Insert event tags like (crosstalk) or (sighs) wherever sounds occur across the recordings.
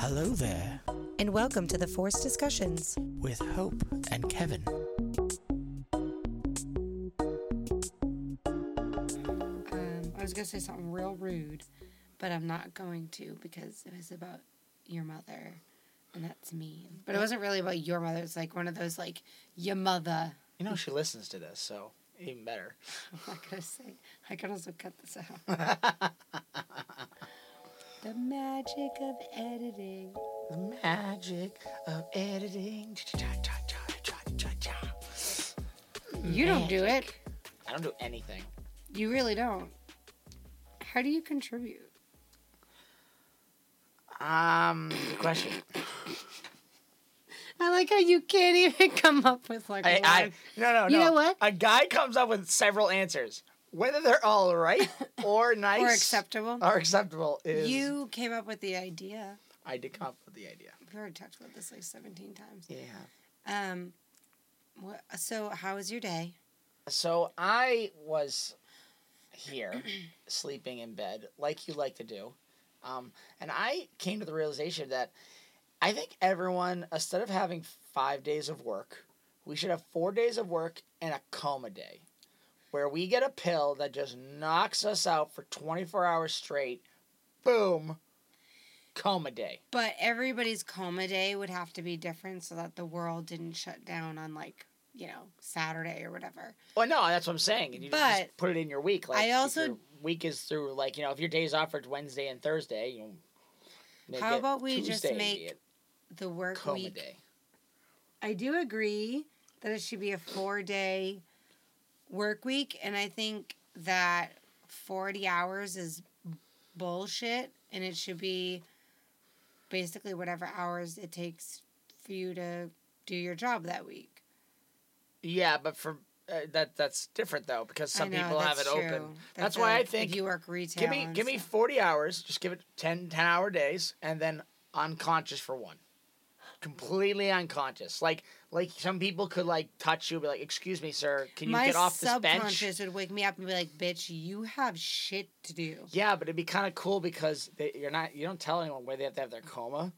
Hello there, and welcome to the Force Discussions. with Hope and Kevin. Um, I was gonna say something real rude, but I'm not going to because it was about your mother, and that's mean. But it wasn't really about your mother. It's like one of those like your mother. You know she listens to this, so even better. (laughs) I'm not gonna say. I can also cut this out. (laughs) the magic of editing. The magic of editing. You don't do it. I don't do anything. You really don't. How do you contribute? Um, good question. I like how you can't even come up with like I, I one. no no no. You know what? A guy comes up with several answers, whether they're all right (laughs) or nice or acceptable. or acceptable is. You came up with the idea. I did come up with the idea. We've already talked about this like 17 times. Yeah. Um, what, so how was your day? So I was here, (clears throat) sleeping in bed, like you like to do, um, and I came to the realization that I think everyone, instead of having five days of work, we should have four days of work and a coma day, where we get a pill that just knocks us out for twenty four hours straight. Boom, coma day. But everybody's coma day would have to be different so that the world didn't shut down on like you know Saturday or whatever. Well, no, that's what I'm saying. And You But just put it in your week. Like, I also- your week is through like you know if your days off are Wednesday and Thursday, you know. make How about we just make The work coma week. day? I do agree that it should be a four day work week, and I think that forty hours is bullshit, and it should be basically whatever hours it takes for you to do your job that week. Yeah, but for uh, that that's different though because some know, people have it that's open. true. That's why I think you work retail. Give me give me 40 hours, just give it 10 10 hour days and then unconscious for one. Completely unconscious. Like like some people could like touch you be like, "Excuse me, sir, can you My get off this bench?" subconscious would wake me up and be like, "Bitch, you have shit to do." Yeah, but it'd be kind of cool because they, you're not you don't tell anyone where they have to have their coma.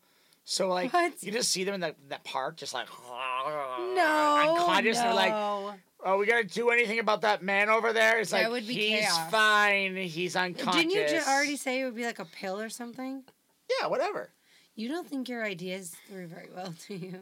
So like What? you just see them in the, the park just like No, unconscious and they're like no. Oh, we gotta do anything about that man over there? It's That like would be he's chaos. fine. He's unconscious. Didn't you just already say it would be like a pill or something? Yeah, whatever. You don't think your ideas through very well, do you?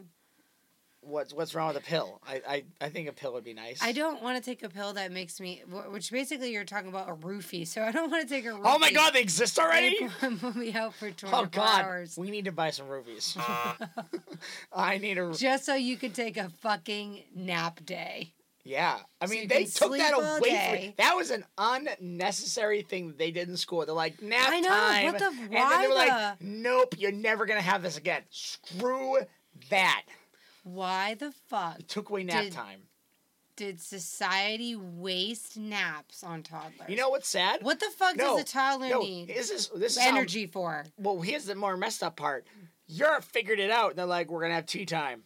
What's what's wrong with a pill? I, I I think a pill would be nice. I don't want to take a pill that makes me, which basically you're talking about a roofie. So I don't want to take a roofie. Oh my god, they exist already? (laughs) Put me out for 24 Oh god, hours. we need to buy some roofies. (laughs) Uh. (laughs) I need a Just so you could take a fucking nap day. yeah. I mean, you they took that away from That was an unnecessary thing that they did in school. They're like nap I know, time, what the- and then they why were like, nope, you're never gonna have this again. Screw that. Why the fuck It took away nap Did- time. did society waste naps on toddlers? You know what's sad? what the fuck No, does a toddler no, need This is this is how- energy for? well, here's the more messed up part. Europe figured it out. and They're like, we're gonna have tea time.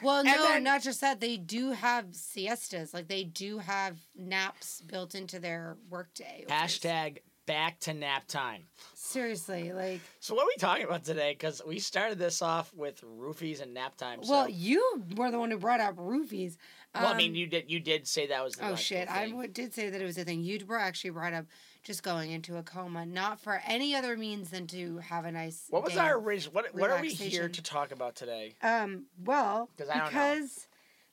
Well, no, then- not just that. They do have siestas. Like they do have naps built into their workday. Hashtag back to nap time. Seriously, like. So what are we talking about today? Because we started this off with roofies and nap time. So. Well, you were the one who brought up roofies. Well, I mean, Um, you did you did say that was the Oh shit! I thing. w- did say that it was a thing. You were actually brought up just going into a coma, not for any other means than to have a nice. What was our original? What what are we here to talk about today? Um. Well, 'Cause I don't know. because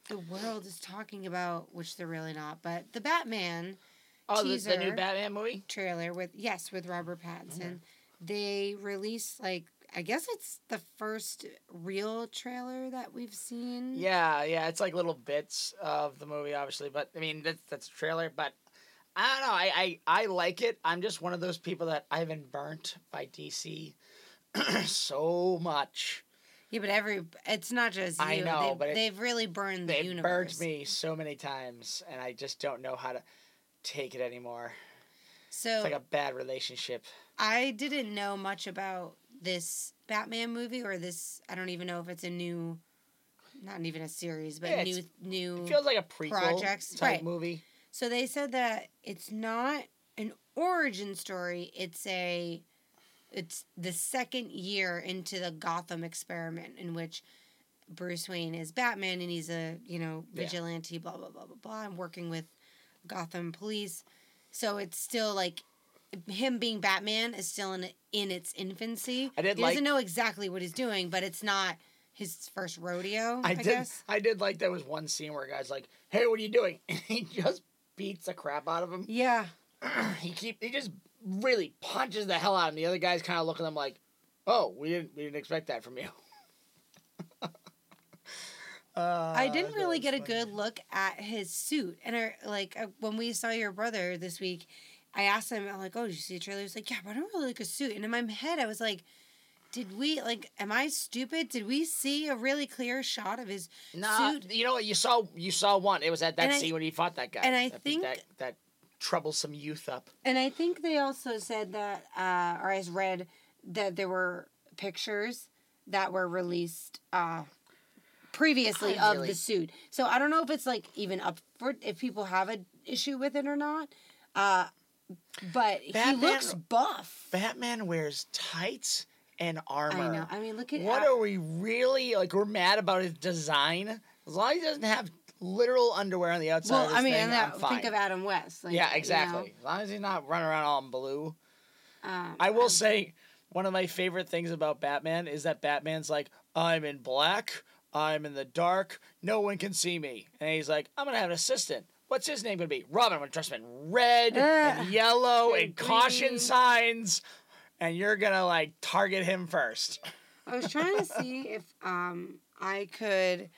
the world is talking about, which they're really not, but the Batman Oh, the, the new Teaser. Batman movie. trailer with yes with Robert Pattinson. Mm-hmm. They released like I guess it's the first real trailer that we've seen. Yeah, yeah, it's like little bits of the movie, obviously, but I mean that's that's a trailer. But I don't know. I I, I like it. I'm just one of those people that I've been burnt by DC (clears throat) so much. Yeah, but every it's not just you. I know, they've, but it- they've really burned the They universe. burned me so many times, and I just don't know how to take it anymore. So It's like a bad relationship. I didn't know much about this Batman movie or this. I don't even know if it's a new, not even a series, but Yeah, new new. It feels like a prequel projects, type right. movie. So they said that it's not an origin story. It's a it's the second year into the Gotham experiment in which Bruce Wayne is Batman and he's a you know Yeah. vigilante, blah blah blah blah blah, and working with Gotham police. So it's still like him being Batman is still in in its infancy. I did he like- doesn't know exactly what he's doing, but it's not his first rodeo. I, I, did. guess. I did like there was one scene where a guy's like, "Hey, what are you doing?" (laughs) And he just beats the crap out of him. Yeah. (clears throat) he keep he just really punches the hell out of him. The other guys kind of look at him like, "Oh, we didn't we didn't expect that from you." Uh, I didn't really was get a good look at his suit. And I, like uh, when we saw your brother this week, I asked him, I'm like, "Oh, did you see the trailer?" He was like, "Yeah, but I don't really like a suit." And in my head, I was like, "Did we like? Am I stupid? Did we see a really clear shot of his Nah, suit?" you know what? You saw you saw one. It was at that And I- scene when he fought that guy. and I that think- that that troublesome youth up. And I think they also said that, uh, or I read that there were pictures that were released uh, previously I of really- the suit. So I don't know if it's like even up for if people have an issue with it or not. Uh, but he looks buff. Batman wears tights and armor. I know. I mean, look at What uh, are we really like? We're mad about his design. As long as he doesn't have literal underwear on the outside. well, I mean, thing, that, think of Adam West. Like, yeah, you know, exactly. As long as he's not running around all in blue. um, I will um, say one of my favorite things about Batman is that Batman's like, I'm in black, I'm in the dark, no one can see me. And he's like, I'm gonna have an assistant. What's his name gonna be? Robin. I'm gonna dress him in red and Ah, yellow and and caution signs. And you're gonna like target him first. I was trying to see (laughs) if um I could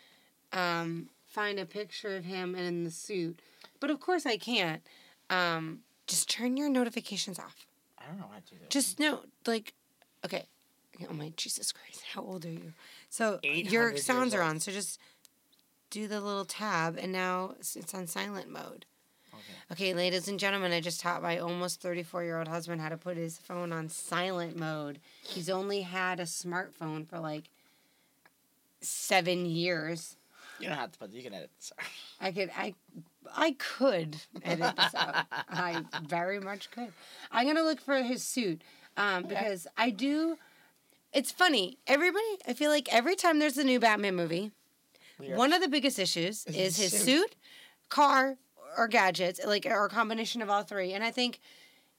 um find a picture of him in the suit, but of course I can't. Um, just turn your notifications off. I don't know how to do this. Just no, like, okay. Oh my Jesus Christ! How old are you? So your sounds are on. So just do the little tab, and now it's on silent mode. Okay, okay, ladies and gentlemen, I just taught my almost 34 year old husband how to put his phone on silent mode. He's only had a smartphone for like seven years. You don't have to put. You can edit this. out. (laughs) I could, I, I could edit this out. I very much could. I'm gonna look for his suit, um, because I do. It's funny. Everybody, I feel like every time there's a new Batman movie, are- one of the biggest issues Is (laughs) is his suit, car, or gadgets, like or a combination of all three. And I think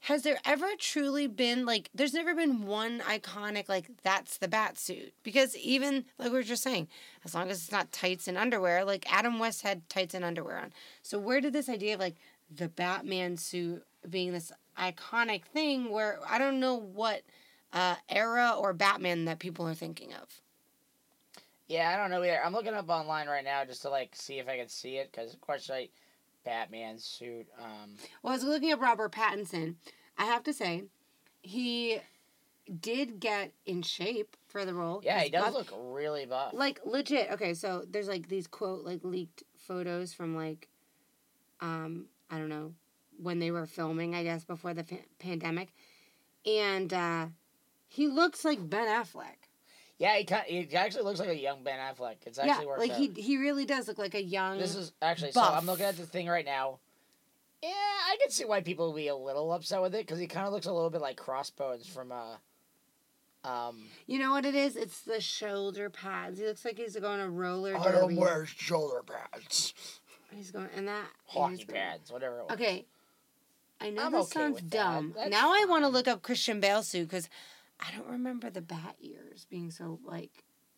has there ever truly been like there's never been one iconic like that's the bat suit because even like we were just saying as long as it's not tights and underwear like adam west had tights and underwear on so where did this idea of like the batman suit being this iconic thing where i don't know what uh, era or batman that people are thinking of Yeah, I don't know either. I'm looking up online right now just to like see if I can see it because of course like Batman suit. Um, Well, I was looking at Robert Pattinson. I have to say, he did get in shape for the role. yeah, he does buff. look really buff. like legit. Okay, so there's like these quote like leaked photos from like, um, I don't know, when they were filming. I guess before the pa- pandemic, and uh, he looks like Ben Affleck. Yeah, he kind he actually looks like a young Ben Affleck. It's actually yeah, like out. he he really does look like a young. This is actually so. I'm looking at the thing right now. Yeah, I can see why people would be a little upset with it because he kind of looks a little bit like Crossbones from uh, um. you know what it is? It's the shoulder pads. He looks like he's going to roller derby. Don't wear shoulder pads, He's going and that hockey he's going- pads, whatever. It was. Okay. I know I'm this okay sounds that. dumb. That's now I want to look up Christian Bale suit because I don't remember the bat ears being so like.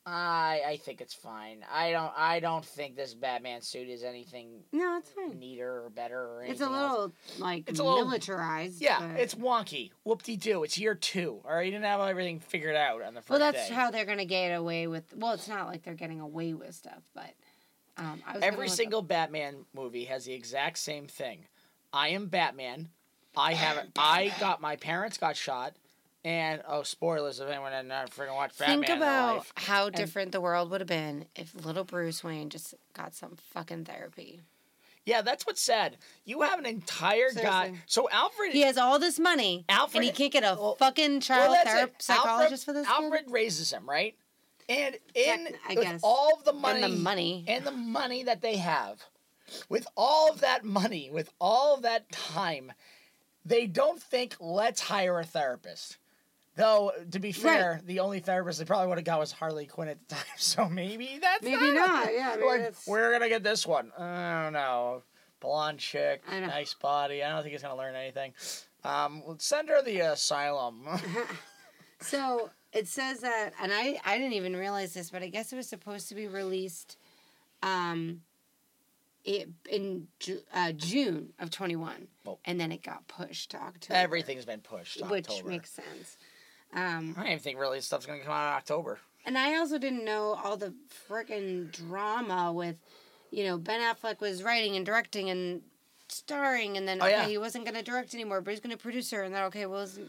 I I think it's fine. I don't I don't think this Batman suit is anything No, it's fine. neater or better or anything It's a else. little like It's a little- militarized. Yeah, but- it's wonky. Whoop de doo. It's year two. All right, you didn't have everything figured out on the first well, that's day. how they're gonna get away with. Well, it's not like they're getting away with stuff, but um, I was Every look up- single Batman movie has the exact same thing. I am Batman. I have. (laughs) I got my parents got shot, and oh, spoilers if anyone had not freaking watched Batman Think about how different the world would have been if little Bruce Wayne just got some fucking therapy. Yeah, that's what's sad. You have an entire guy. So Alfred. He has all this money, Alfred- and he can't get a well- fucking child that's therapist, psychologist Alfred, for this kid? Raises him right, and in I with guess. all of the money And the money. and the money that they have, with all of that money, with all of that time, they don't think let's hire a therapist. Though to be fair, the only therapist they probably would have got was Harley Quinn at the (laughs) time. So maybe that's Maybe not, yeah, maybe like that's- we're gonna get this one. I don't know. Blonde chick, nice body. I don't think he's gonna learn anything. Um, let's send her the asylum. (laughs) (laughs) So it says that, and I, I didn't even realize this, but I guess it was supposed to be released um, it, in uh, June of 21. Oh. And then it got pushed to October. Everything's been pushed. to Which October. makes sense. Um, I don't even think really stuff's gonna come out in October. and I also didn't know all the freaking drama with, you know, Ben Affleck was writing and directing and starring, and then, Oh, okay, yeah. he wasn't going to direct anymore, but he's going to produce her, and then, okay, well, he's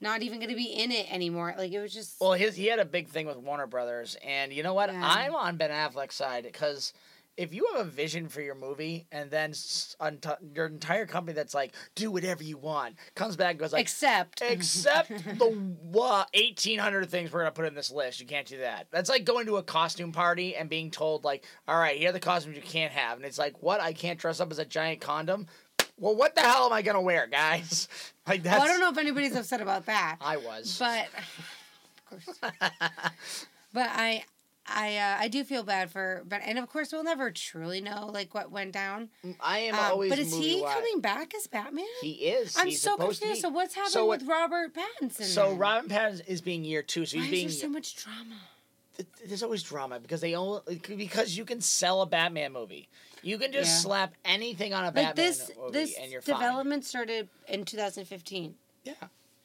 not even going to be in it anymore. Like, it was just. Well, his he had a big thing with Warner Brothers, and you know what? Yeah. I'm on Ben Affleck's side because if you have a vision for your movie and then your entire company that's like, do whatever you want, comes back and goes like, Except. (laughs) except the what, 1800 things we're going to put in this list. You can't do that. That's like going to a costume party and being told, like, all right, here are the costumes you can't have. And it's like, what? I can't dress up as a giant condom? Well, what the hell am I going to wear, guys? (laughs) Like, that's. Well, I don't know if anybody's upset about that, I was. but (laughs) of course. but I, I, uh, I do feel bad for, but and of course we'll never truly know like what went down. I am Um, always but is he movie-wise. coming back as Batman? He is. I'm He's so confused. So what's happening So what- with Robert Pattinson? So then? Robin Pattinson is being year two, so he's Why being. so much drama? th- there's always drama because they only because you can sell a Batman movie. You can just Yeah. slap anything on a Like Batman this, movie this and you're fine. development started in 2015. Yeah.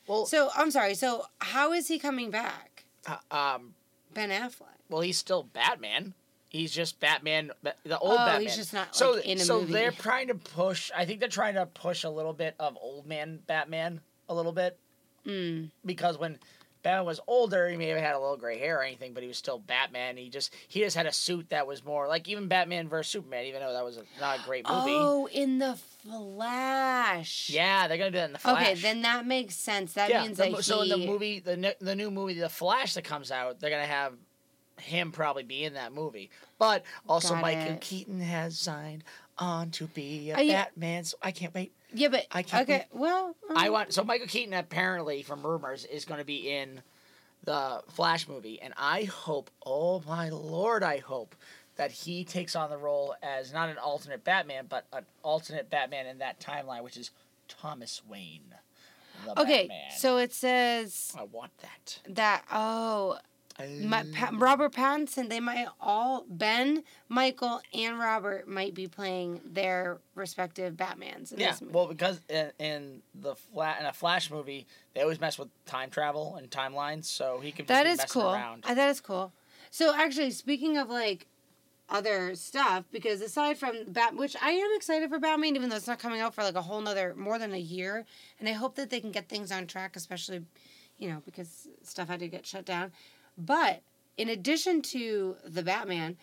Well, So I'm sorry. So how is he coming back? uh, um, Ben Affleck. Well, he's still Batman. He's just Batman, the old Oh, Batman. he's just not, so. like, in a so movie. they're trying to push. I think they're trying to push a little bit of old man Batman a little bit Mm. because when Batman was older, he may have had a little gray hair or anything, but he was still Batman. He just he just had a suit that was more like even Batman versus Superman, even though that was a, not a great movie. Oh, in the Flash. Yeah, they're gonna do that in the Flash. Okay, then that makes sense. That yeah. means the that mo- he. so in the movie, the the new movie, the Flash that comes out, they're gonna have him probably be in that movie. But also, Got Michael it. Keaton has signed on to be a Are you- Batman. So I can't wait. Yeah, but I can't okay. Well, I um, want so Michael Keaton apparently from rumors is going to be in the Flash movie, and I hope, oh my lord, I hope that he takes on the role as not an alternate Batman, but an alternate Batman in that timeline, which is Thomas Wayne. Okay, Batman. so it says I want that. that oh, my, pa- Robert Pattinson. They might all Ben, Michael, and Robert might be playing their respective Batmans. In Yeah, this movie. well, because in, in the flat in a Flash movie, they always mess with time travel and timelines, so he could just that be is cool. around. Uh, that is cool. So actually, speaking of like other stuff, because aside from Bat, which I am excited for Batman, even though it's not coming out for like a whole nother more than a year, and I hope that they can get things on track, especially, you know, because stuff had to get shut down. But in addition to the Batman,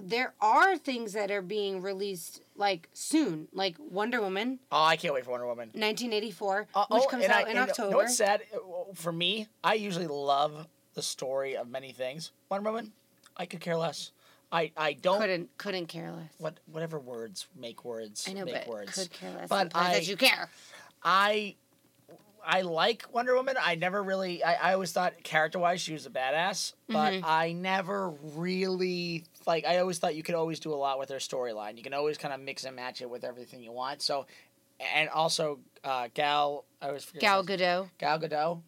there are things that are being released like soon, like Wonder Woman, Oh, I can't wait for Wonder Woman. 1984, Uh, which oh, comes out I- in October. You know what's sad Uh, for me? I usually love the story of many things. Wonder Woman, I could care less. I I don't. couldn't couldn't care less. What whatever words make words. I know, make but words. could care less. But I- that you care. I I like Wonder Woman. I never really. I, I always thought character wise she was a badass, but Mhm. I never really like. I always thought you could always do a lot with her storyline. You can always kind of mix and match it with everything you want. So, and also uh, Gal. I always forget Gal name. Gadot. Gal Gadot.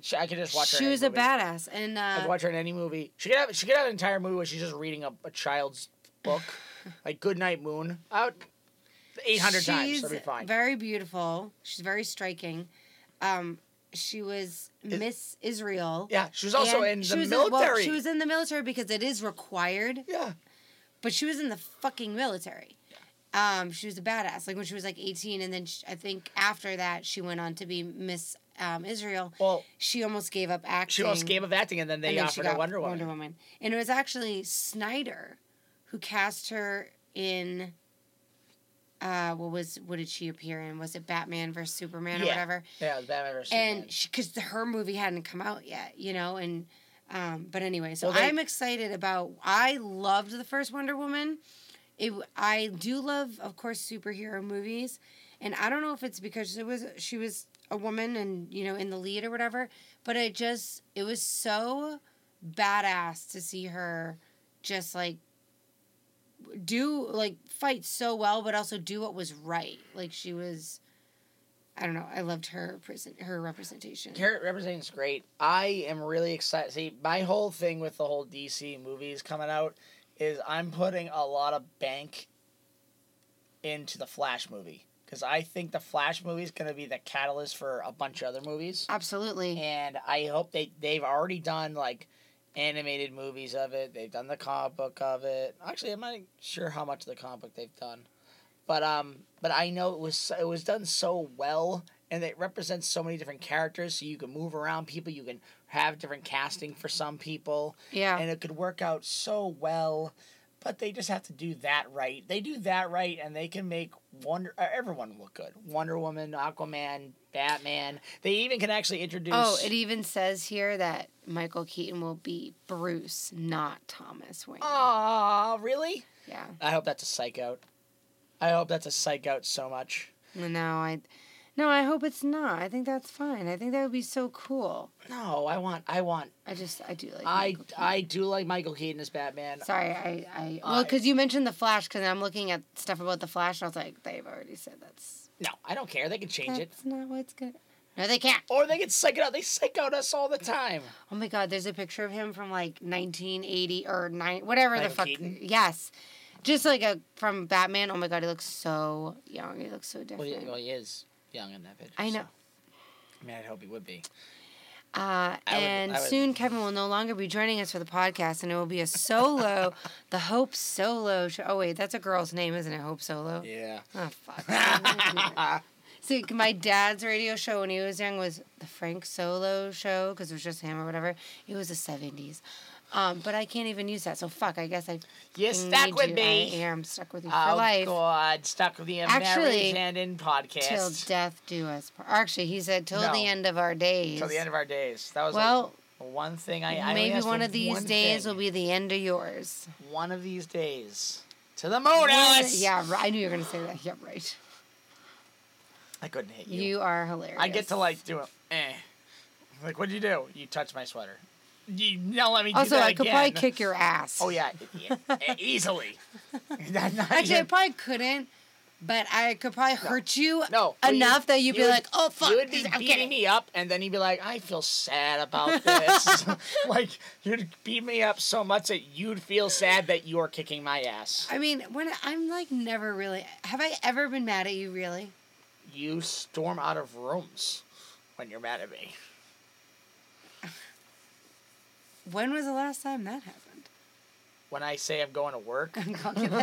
She, I could just watch her. She in any was a movie. badass, and I uh, could watch her in any movie. She could have. She could have an entire movie where she's just reading a, a child's book, (laughs) like Goodnight Moon, out eight hundred times. she's That'd be fine. very beautiful. She's very striking. Um, she was Is- Miss Israel. yeah, she was also and in she the was military. well, she was in the military because it is required, yeah. but she was in the fucking military. Um, she was a badass. Like when she was like eighteen, and then sh I think after that she went on to be Miss um, Israel. Well, She almost gave up acting. she almost gave up acting, and then they and then offered her got Wonder Woman. And it was actually Snyder who cast her in uh what was what did she appear in? Was it Batman versus Superman or Yeah. whatever? Yeah, it was Batman versus Superman. And because her movie hadn't come out yet, you know, and um but anyway, so Well, they- I'm excited about I loved the first Wonder Woman. It I do love of course superhero movies. and I don't know if it's because it was she was a woman and you know in the lead or whatever, but it just it was so badass to see her just like do like fight so well, but also do what was right. Like she was. I don't know. I loved her present her representation. Carrot represents great. I am really excited. See, my whole thing with the whole DC movies coming out is I'm putting a lot of bank into the Flash movie because I think the Flash movie is going to be the catalyst for a bunch of other movies, Absolutely. and I hope they they've already done like animated movies of it. They've done the comic book of it. Actually, I'm not sure how much of the comic book they've done, but um, but I know it was it was done so well, and it represents so many different characters. So you can move around people. You can have different casting for some people, Yeah. and it could work out so well. But they just have to do that right. They do that right, and they can make Wonder uh, everyone look good. Wonder Woman, Aquaman, Batman. They even can actually introduce. Oh, it even says here that Michael Keaton will be Bruce, not Thomas Wayne. Aw, really? Yeah. I hope that's a psych out. I hope that's a psych out so much. No, I, no, I hope it's not. I think that's fine. I think that would be so cool. No, I want, I want, I just, I do like. I, Michael I do like Michael Keaton as Batman. Sorry, I, I, well, because you mentioned the Flash, because I'm looking at stuff about the Flash, and I was like, they've already said that's. No, I don't care. They can change it, That's not what's gonna. No, they can't. or they can psych it out. They psych out us all the time. Oh my God, there's a picture of him from like 1980 or nine, whatever the fuck. Keaton? Yes, just like a from Batman. Oh my God, he looks so young. He looks so Well, different. he, well, he is young in that picture. I know. so- I mean, I'd hope he would be. Uh, I would- and would- soon Kevin will no longer be joining us for the podcast, and it will be a solo, (laughs) the Hope Solo show. Oh wait, that's a girl's name, isn't it? Hope Solo. Yeah. Oh fuck. (laughs) See, my dad's radio show when he was young was the Frank Solo show because it was just him or whatever. It was the seventies. Um, but I can't even use that, so fuck. I guess I. You're stuck with you. me. I am stuck with you for Oh life God, stuck with the Actually, American podcast till death do us. part. Actually, he said till No. the end of our days. till the end of our days. That was well, one thing I. I maybe one of these one days thing. will be the end of yours. one of these days. To the moon, Alice. Yeah. I knew you were gonna say that. Yeah, right. I couldn't hit you. You are hilarious. I get to like do it. Eh. Like, what'd you do? You touched my sweater. You don't let me do Also, I could again. probably kick your ass. Oh yeah, yeah, easily. (laughs) Not- not Actually, I probably couldn't, but I could probably hurt you no but you- enough that you'd you be would- like, "Oh fuck!" You would be I'm beating kidding." me up, and then you'd be like, "I feel sad about (laughs) this." (laughs) like you'd beat me up so much that you'd feel sad that you're kicking my ass. I mean, when I'm like never really. Have I ever been mad at you? Really? You storm out of rooms when you're mad at me. When was the last time that happened? When I say I'm going to work. (laughs) Okay,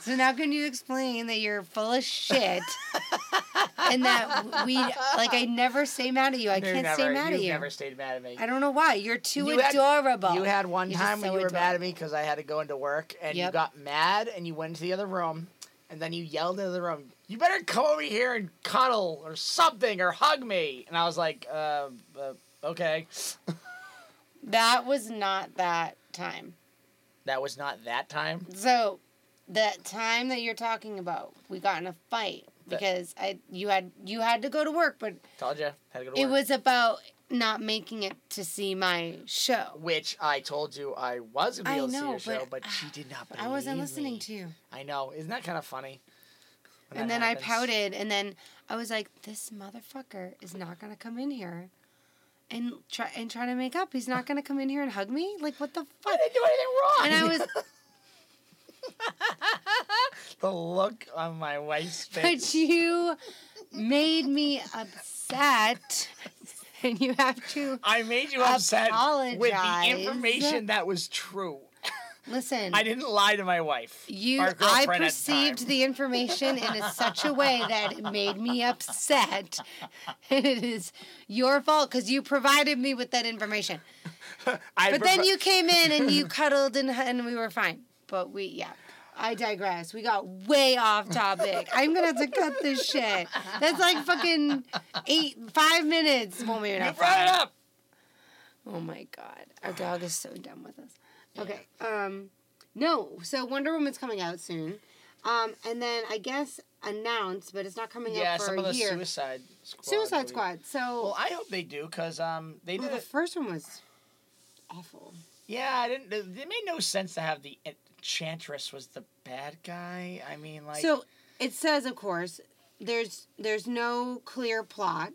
so now can you explain that you're full of shit and that we like I never stay mad at you. I You've can't never, stay mad at you've you. never stayed mad at me. I don't know why. You're too You had- adorable. You had one You're just time when so you were mad at me because I had to go into work, and you Yep. got mad, and you went into the other room, and then you yelled into the room, "You better come over here and cuddle or something or hug me." And I was like, uh, uh, "Okay." That was not that time. That was not that time. So, that time that you're talking about, we got in a fight because I you had you had to go to work, but Told you. Had to go to it work. was about not making it to see my show. Which I told you I was gonna be I able to see know, your show, but, but she did not. Believe I wasn't listening me. to you. I know. Isn't that kind of funny? And then happens? I pouted, and then I was like, "This motherfucker is not gonna come in here." And try and try to make up. He's not gonna come in here and hug me. Like what the fuck? I didn't do anything wrong. And I was, (laughs) the look on my wife's (laughs) face. but you made me upset, and you have to I made you upset with the information that was true. Listen. I didn't lie to my wife. You, I perceived the information in such a way that it made me upset, and (laughs) it is your fault because you provided me with that information. (laughs) But then you came in and you (laughs) cuddled and and we were fine. But we, yeah, I digress. We got way off topic. I'm gonna have to cut this shit. That's like fucking eight, five minutes. Well, maybe You not brought it up. Oh my god, our dog is so dumb with us. Okay, um, no. So Wonder Woman's coming out soon. Um, and then I guess announced, but it's not coming yeah, out for some a of the year. Suicide Squad. Suicide. Squad. So Well, I hope they do because um they well, did the first one was awful. Yeah, I didn't. It made no sense to have the Enchantress was the bad guy. I mean, like. so it says, of course, there's there's no clear plot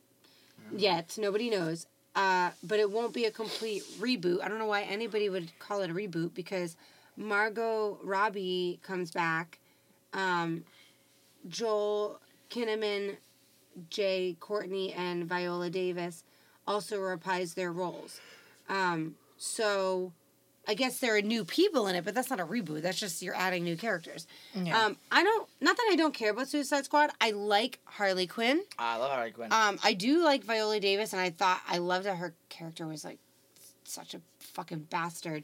yet. Nobody knows. Uh, but it won't be a complete reboot. I don't know why anybody would call it a reboot because Margot Robbie comes back. Um, Joel Kinnaman, Jai Courtney, and Viola Davis also reprise their roles. Um, so I guess there are new people in it, but that's not a reboot. That's just you're adding new characters. Yeah. Um, I don't. Not that I don't care about Suicide Squad. I like Harley Quinn. I love Harley Quinn. Um, I do like Viola Davis, and I thought I loved that her character was like such a fucking bastard.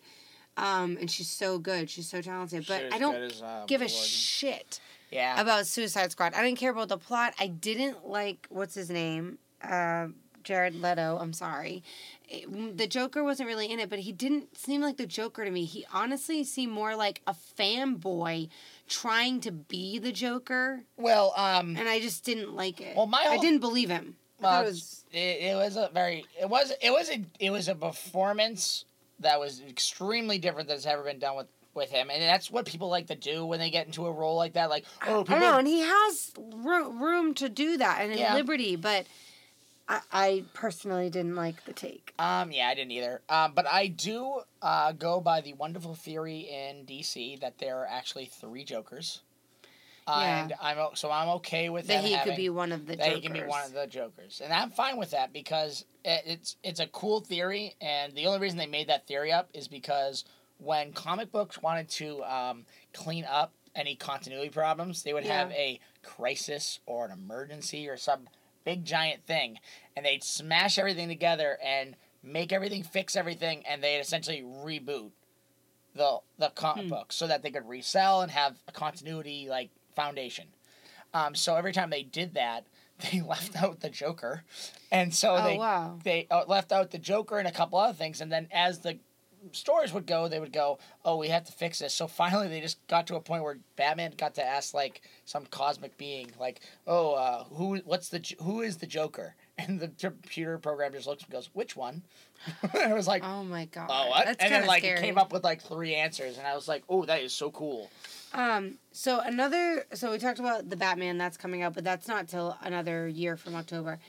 Um, and she's so good. She's so talented. But Shit as I don't as, uh, give a Gordon. shit yeah. about Suicide Squad. I didn't care about the plot. I didn't like what's his name, uh, Jared Leto. I'm sorry. It- the Joker wasn't really in it, but he didn't seem like the Joker to me. He honestly seemed more like a fanboy trying to be the Joker, well, um, and I just didn't like it. Well, my I didn't believe him. Well, it was it, it was a very it was it was a it was a performance that was extremely different that's ever been done with with him, and that's what people like to do when they get into a role like that. Like, oh, I people. don't know, and he has ro- room to do that and in Yeah. liberty, but I, I personally didn't like the take. Um, yeah, I didn't either. Um, but I do uh, go by the wonderful theory in DC that there are actually three Jokers. Yeah. And I'm o- so I'm okay with That them he could be one of the that Jokers. he can be one of the Jokers, and I'm fine with that because it, it's it's a cool theory, and the only reason they made that theory up is because when comic books wanted to um, clean up any continuity problems, they would have a crisis or an emergency or some big giant thing, and they'd smash everything together and make everything fix everything, and they'd essentially reboot the the comic Hmm. book so that they could resell and have a continuity like foundation. Um, so every time they did that, (laughs) they left out the Joker, and so Oh, they wow. they uh, left out the Joker and a couple other things, and then as the stories would go, they would go, "Oh, we have to fix this." So finally, they just got to a point where Batman got to ask like some cosmic being, like, "Oh, uh, who? What's the? Who is the Joker?" (laughs) And the computer program just looks and goes, "Which one?" (laughs) and it was like, Oh my god. "Oh, what?" That's and then like scary. it came up with like three answers, and I was like, "Oh, that is so cool." Um. So another. So we talked about the Batman that's coming out, but that's not till another year from October,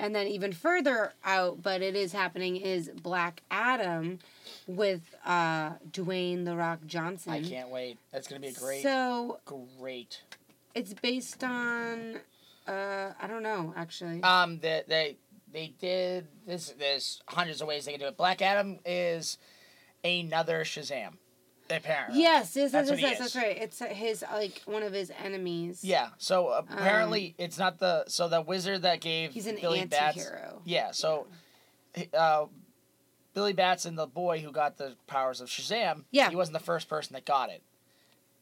and then even further out, but it is happening is Black Adam, with uh Dwayne the Rock Johnson. I can't wait. That's gonna be a great, So great. it's based on. Uh, I don't know actually. Um, they they they did this. There's hundreds of ways they can do it. Black Adam is another Shazam, apparently. yes, yes, That's yes, what he yes, is. that's right. It's his like one of his enemies. Yeah. So apparently, it's not the so the wizard that gave Um, He's an Billy Bats. anti-hero. Yeah. So, uh, Billy Bats and the boy who got the powers of Shazam. Yeah. He wasn't the first person that got it,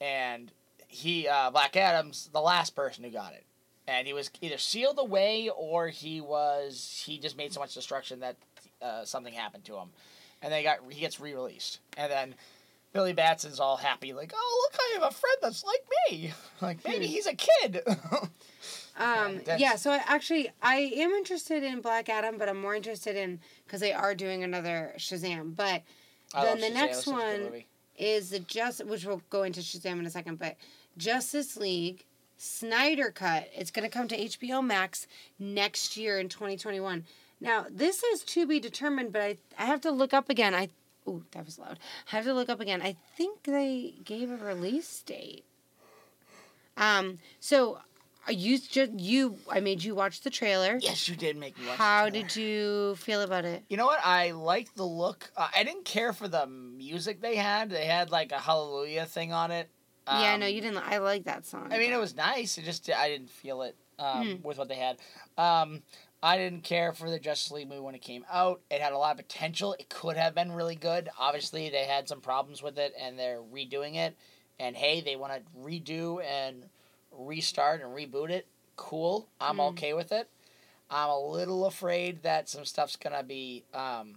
and he uh, Black Adam's the last person who got it, and he was either sealed away or he was he just made so much destruction that uh, something happened to him, and they got he gets re released, and then. Billy Batson's all happy, like, "Oh, look, I have a friend that's like me. (laughs) Like, maybe Hmm. he's a kid." (laughs) Um, yeah, so I actually I am interested in Black Adam, but I'm more interested in because they are doing another Shazam. But I then the Shazam. next It's such a good one is the just which we'll go into Shazam in a second, but Justice League Snyder Cut. It's going to come to HBO Max next year in 2021. Now this is to be determined, but I I have to look up again. I ooh that was loud. I have to look up again. I think they gave a release date. Um. So. Are you just you? I made you watch the trailer. Yes, you did make me watch. How did you feel about it? You know what? I liked the look. Uh, I didn't care for the music they had. They had like a Hallelujah thing on it. yeah, Um, no, you didn't. I like that song. I mean, it was nice. It just I didn't feel it um, Hmm. with what they had. Um, I didn't care for the Justice League movie when it came out. It had a lot of potential. It could have been really good. Obviously, they had some problems with it, and they're redoing it. And hey, they want to redo and restart and reboot it. Cool. I'm Hmm. okay with it. I'm a little afraid that some stuff's gonna be um,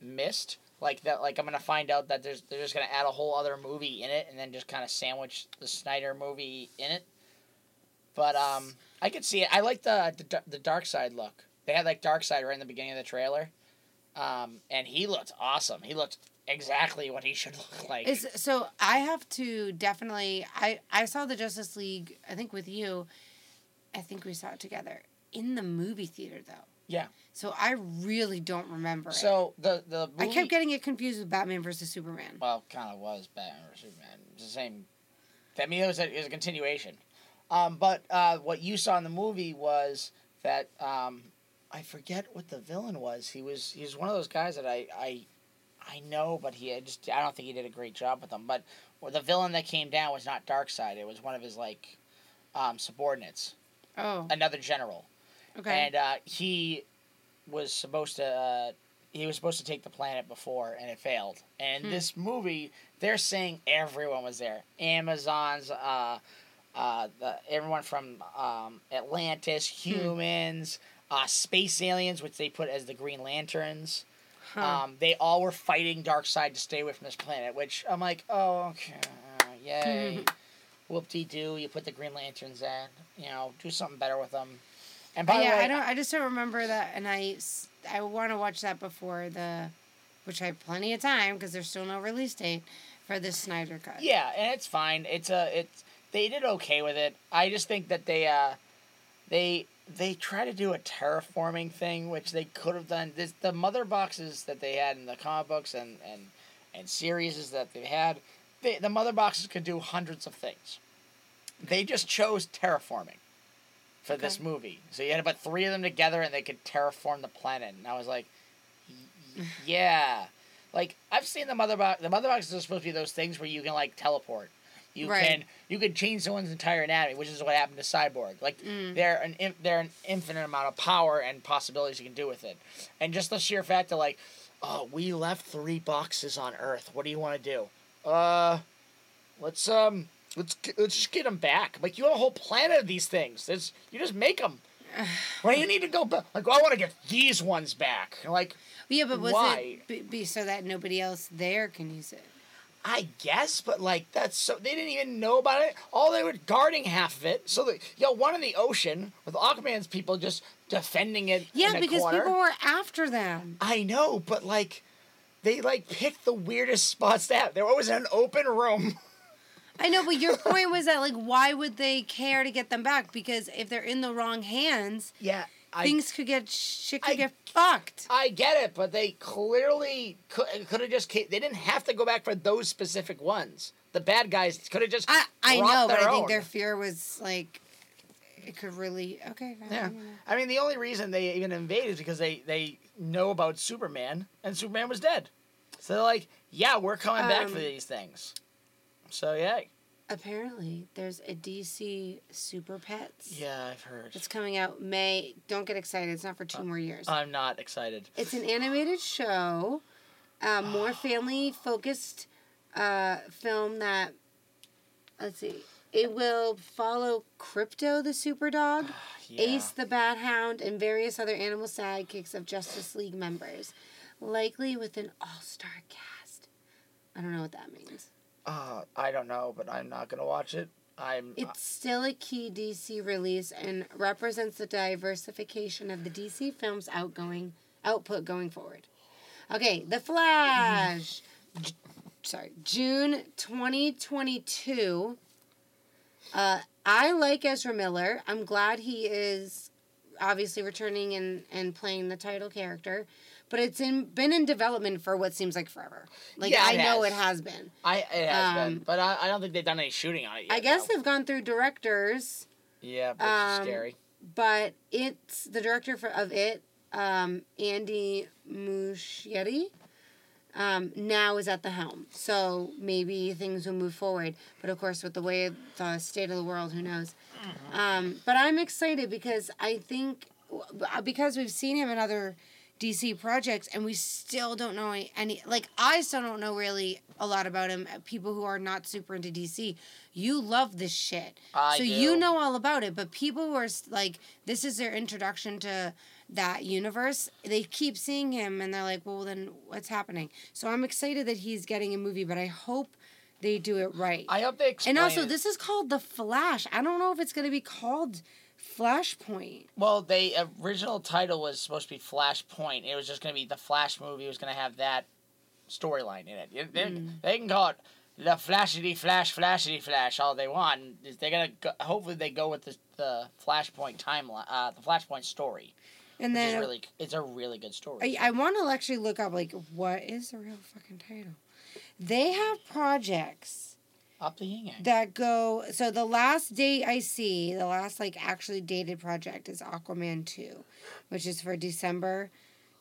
missed. Like that, like I'm gonna find out that there's they're just gonna add a whole other movie in it, and then just kind of sandwich the Snyder movie in it. But um, I could see it. I like the the, the Darkseid look. They had like Darkseid right in the beginning of the trailer, um, and he looked awesome. He looked exactly what he should (laughs) look like. Is so I have to definitely I I saw the Justice League I think with you. I think we saw it together in the movie theater though. Yeah. So I really don't remember it. so the the I kept getting it confused with Batman versus Superman. well, kind of was Batman or Superman. It's the same. I mean, it was a, it was a continuation. Um, but uh, what you saw in the movie was that um, I forget what the villain was. He was he was one of those guys that I I, I know, but he had just I don't think he did a great job with them. But the villain that came down was not Darkseid. It was one of his like um, subordinates, Oh, another general. okay. and uh, he was supposed to uh, he was supposed to take the planet before and it failed and Hmm. this movie they're saying everyone was there amazons uh, uh, the, everyone from um, atlantis Hmm. humans uh, space aliens which they put as the green lanterns Huh. um, they all were fighting Darkseid to stay away from this planet which i'm like oh okay yay (laughs) whoop-de-doo you put the green lanterns in you know do something better with them and by the yeah, way, I don't. I just don't remember that, and I, I want to watch that before the, which I have plenty of time because there's still no release date for this Snyder cut. Yeah, and it's fine. It's a it's they did okay with it. I just think that they uh they they try to do a terraforming thing, which they could have done. This the mother boxes that they had in the comic books and and and series that they had. They, the mother boxes could do hundreds of things. They just chose terraforming for this movie. So you had to put three of them together and they could terraform the planet. And I was like, (laughs) yeah. Like I've seen the mother box. The mother boxes are supposed to be those things where you can like teleport. You Right. can you can change someone's entire anatomy, which is what happened to Cyborg. Like Mm. they're an in, they're an infinite amount of power and possibilities you can do with it, and just the sheer fact that like, oh, we left three boxes on Earth. What do you want to do? Uh, let's um. Let's let's just get them back. Like you have a whole planet of these things. It's, you just make them. (sighs) Why do you need to go back? Like, oh, I want to get these ones back. Like, Yeah, but was Why? it be so that nobody else there can use it? I guess, but like that's so they didn't even know about it. All they were guarding half of it. So the yo one in the ocean with Aquaman's people just defending it. Yeah, because corner. people were after them. I know, but like they like picked the weirdest spots to have. There was an open room. (laughs) I know, but your point was that like, why would they care to get them back? Because if they're in the wrong hands, Yeah, I things could get shit could I- get fucked. I get it, but they clearly could could have just they didn't have to go back for those specific ones. The bad guys could have just I I know, but I think their fear was like, it could really okay. fine, Yeah. I mean, the only reason they even invaded is because they, they know about Superman, and Superman was dead. So they're like, yeah, we're coming back for Um, these things. So, yeah. Apparently, there's a DC Super Pets. Yeah, I've heard. It's coming out May. Don't get excited. It's not for two more years. I'm not excited. It's an animated show, uh, more (gasps) family focused uh, film that, let's see, it will follow Krypto the Super Dog, (sighs) Yeah. Ace the Bat Hound, and various other animal sidekicks of Justice League members, likely with an all star cast. I don't know what that means. Uh, I don't know, but I'm not to watch it. I'm. It's still a key DC release and represents the diversification of the DC film's outgoing output going forward. Okay, The Flash. Sorry, June 2022. Uh, I like Ezra Miller. I'm glad he is obviously returning and, and playing the title character. But it's in been in development for what seems like forever. Like Yeah, I know has. it has been. I, it has um, been, but I, I don't think they've done any shooting on it yet. I guess though. they've gone through directors. Yeah, but um, it's scary. but it's the director for, of it, um, Andy Muschietti, um, now is at the helm. So maybe things will move forward. But of course, with the way the state of the world, who knows? Um, but I'm excited because I think because we've seen him in other DC projects and we still don't know any, like I still don't know really a lot about him. uh, People who are not super into DC, you love this shit, I so do. you know all about it. But people who are like, this is their introduction to that universe, they keep seeing him and they're like, well, then what's happening? So I'm excited that he's getting a movie, but I hope they do it right. I hope they explain. and also, it. this is called The Flash. I don't know if it's going to be called Flashpoint. Well, the original title was supposed to be Flashpoint. It was just going to be the Flash movie. was going to have that storyline in it. It- They, Mm. they can call it the Flashity Flash, Flashity Flash all they want. They're gonna go, hopefully they go with the the Flashpoint timeline, uh, the Flashpoint story. And then really, it's a really good story. I, I want to actually look up, like, what is the real fucking title? They have projects Up the yin yang. that go so the last date I see, the last like actually dated project is Aquaman 2, which is for December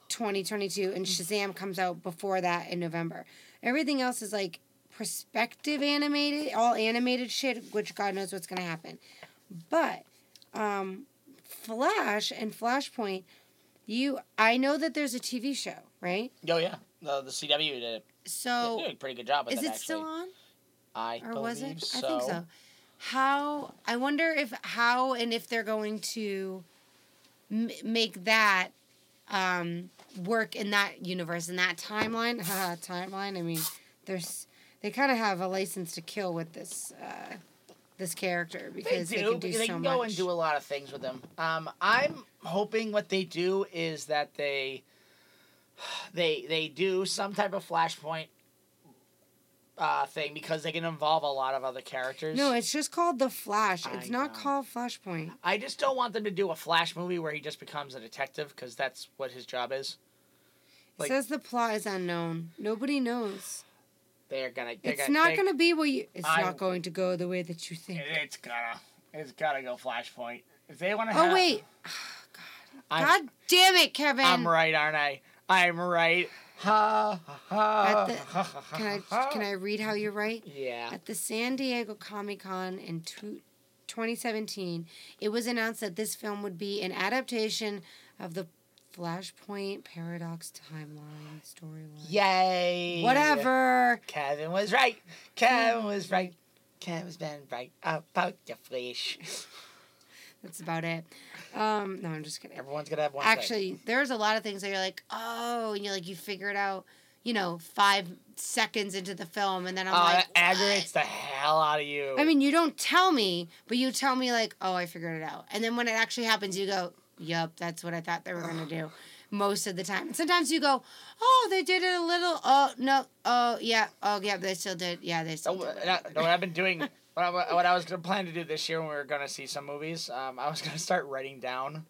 2022 and Shazam comes out before that in November. Everything else is like perspective animated, all animated shit, which God knows what's going to happen. But um Flash and Flashpoint, you I know that there's a TV show, right? Oh yeah, the the CW did it. So They're doing a pretty good job with is it still on? I or believe was it? so. I think so. How I wonder if how and if they're going to m- make that um, work in that universe in that timeline. (laughs) Timeline. I mean, there's they kind of have a license to kill with this uh, this character because they, do. can do they so can much. go and do a lot of things with them. Um, I'm hoping what they do is that they (sighs) they they do some type of flashpoint uh, thing because they can involve a lot of other characters. no, it's just called the Flash. I It's not know. called Flashpoint. I just don't want them to do a Flash movie where he just becomes a detective because that's what his job is. It says the plot is unknown. Nobody knows. They're gonna. They're It's gonna, not they- going to be what you. It's I- not going to go the way that you think. It- It's gotta. It's gotta go Flashpoint. If they want to. Oh wait, (sighs) I'm, God damn it, Kevin! I'm right, aren't I? I'm right. Ha ha the- ha. ha, Can I ha. can I read how you're right? Yeah. At the San Diego Comic Con in two, 2017, it was announced that this film would be an adaptation of the Flashpoint Paradox timeline storyline. Yay. Whatever. Kevin was right. Kevin mm-hmm. was right. Kevin's been right about the Flash. That's about it. Um, no, I'm just kidding. Everyone's gonna have one. thing. Actually, there's a lot of things that you're like, oh, and you're like, you figure it out, you know, five seconds into the film, and then I'm oh, like, that aggravates the hell out of you. I mean, you don't tell me, but you tell me like, oh, I figured it out. And then when it actually happens, you go, yup, that's what I thought they were gonna do. (sighs) Most of the time. And sometimes you go, oh, they did it a little. Oh no. Oh yeah. Oh yeah. They still did. Yeah, they still what, did. What I've been doing, what I, what I was gonna plan to do this year when we were gonna see some movies, um, I was gonna start writing down,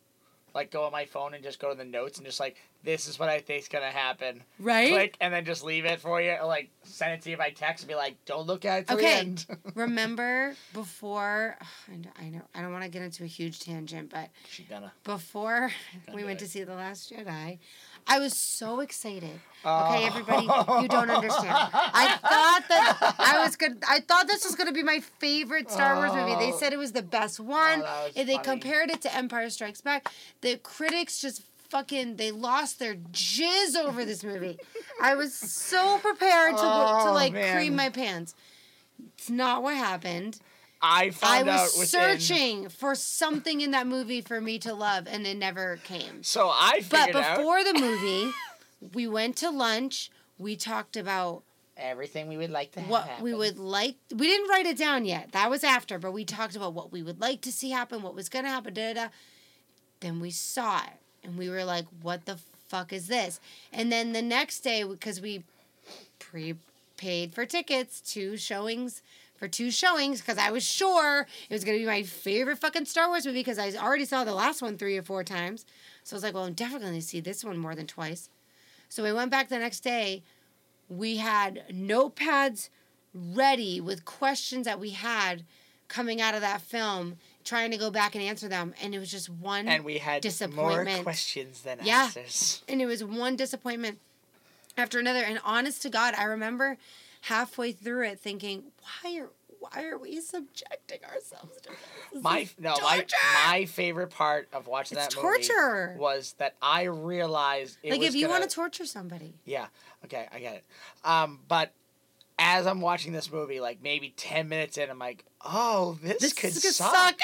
like go on my phone and just go to the notes and just like this is what I think's gonna happen. Right. Click and then just leave it for you, or like send it to you by text and be like, don't look at it till the Okay. end. (laughs) Remember before? (sighs) I know. I know. I don't want to get into a huge tangent, but She gonna. before (laughs) Gonna we went it. to see the Last Jedi, I was so excited. Oh. Okay, everybody, you don't understand. I thought that I was good. I thought this was going to be my favorite Star Wars movie. They Oh. said it was the best oh, one. that was and they funny. compared it to Empire Strikes Back. The critics just fucking they lost their jizz over this movie. I was so prepared to to Oh, like man. cream my pants. It's not what happened. I I found out was within- searching for something in that movie for me to love, and it never came. So I But figured out before the movie, we went to lunch. We talked about everything we would like to what happen. we would like. We didn't write it down yet. That was after, but we talked about what we would like to see happen, what was going to happen, da da da. Then we saw it, and we were like, what the fuck is this? And then the next day, because we prepaid for tickets, two showings. For two showings, because I was sure it was gonna be my favorite fucking Star Wars movie, because I already saw the last one three or four times. So I was like, well, I'm definitely gonna see this one more than twice. So we went back the next day. We had notepads ready with questions that we had coming out of that film, trying to go back and answer them. And it was just one and we had more questions than Yeah. answers. and it was one disappointment after another. And honest to God, I remember halfway through it thinking, why are why are we subjecting ourselves to this? My no, my torture! my favorite part of watching It's that movie torture. was that I realized it like if you want to torture somebody. Yeah. Okay, I get it. Um, but as I'm watching this movie, like maybe ten minutes in, I'm like, oh, this, This could gonna suck. suck.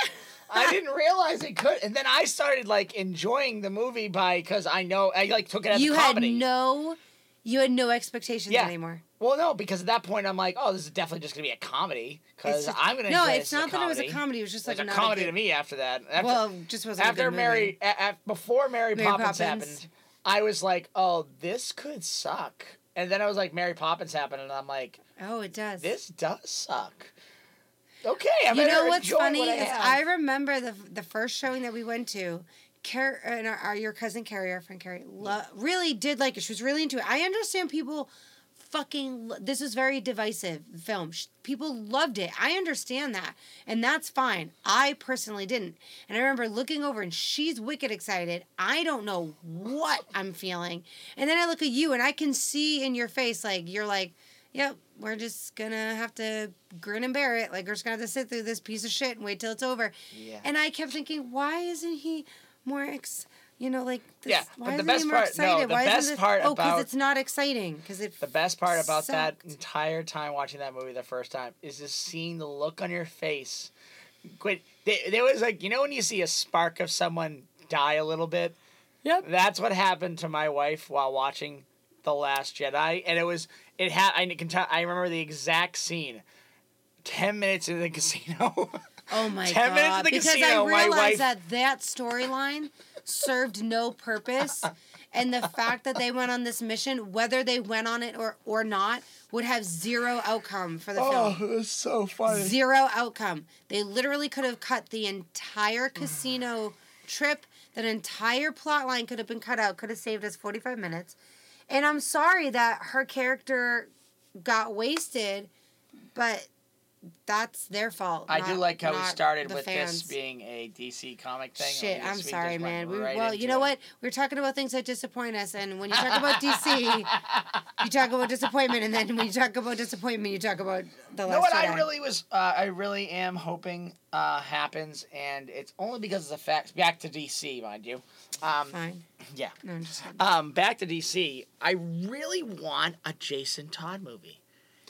I didn't realize it could, and then I started like enjoying the movie by because I know I like took it as you a had no, you had no expectations Yeah. anymore. Well, no, because at that point I'm like, oh, this is definitely just gonna be a comedy because I'm gonna. No, it's not that it was a comedy. It was It just was like a not comedy good, to me after that. After, well, just wasn't after a Mary, a, a- before Mary, Mary Poppins, Poppins. happened, I was like, oh, this could suck. And then I was like, Mary Poppins happened, and I'm like, Oh, it does. this does suck. Okay, I'm you know what's funny what I is have. I remember the the first showing that we went to. Car- and our, our your cousin Carrie, our friend Carrie, lo- really did like it. She was really into it. I understand people fucking. This is very divisive film. People loved it. I understand that, and that's fine. I personally didn't. And I remember looking over, and she's wicked excited. I don't know what I'm feeling, and then I look at you, and I can see in your face like you're like, "Yep, we're just gonna have to grin and bear it. Like we're just gonna have to sit through this piece of shit and wait till it's over." Yeah. And I kept thinking, why isn't he more ex? You know, like this, Yeah, why but the isn't best he more no, excited? the why best isn't this, part oh, because it's not exciting because it. The best part about that entire time watching that movie the first time is just seeing the look on your face. Quit. There, there was like you know when you see a spark of someone die a little bit. Yep. That's what happened to my wife while watching the Last Jedi, and it was it had I can tell I remember the exact scene. Ten minutes in the (laughs) casino. Oh my 10 minutes god! in the casino. because casino, I my realized wife- that that storyline served no purpose, and the fact that they went on this mission, whether they went on it or or not, would have zero outcome for the film. Oh, it was so funny. Zero outcome. They literally could have cut the entire casino trip. That entire plot line could have been cut out. Could have saved us forty five minutes. And I'm sorry that her character got wasted, but that's their fault. I do like how we started with fans. this being a DC comic thing. Shit, I'm sorry, man. We, right well, you know it. what? We're talking about things that disappoint us, and when you talk about DC, (laughs) you talk about disappointment, and then when you talk about disappointment, you talk about the You last know what Jedi. I really was, uh, I really am hoping uh, happens, and it's only because of the facts. Back to DC, mind you. Um, Fine. yeah. No, I'm just kidding. Um, back to DC. I really want a Jason Todd movie,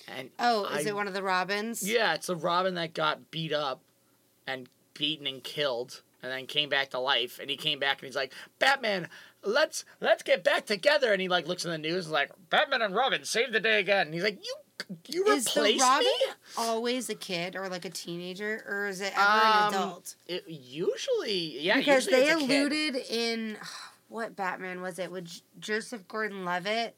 and Oh, is I- it one of the Robins? yeah, it's a Robin that got beat up, and beaten and killed, and then came back to life. And he came back and he's like, Batman, let's let's get back together. And he like looks in the news and like, Batman and Robin saved the day again. And he's like, you you Is the Robin me. always a kid or like a teenager, or is it ever Um, an adult? It, usually, yeah, because usually they it's a kid. alluded in (sighs) what Batman was it with Joseph Gordon-Levitt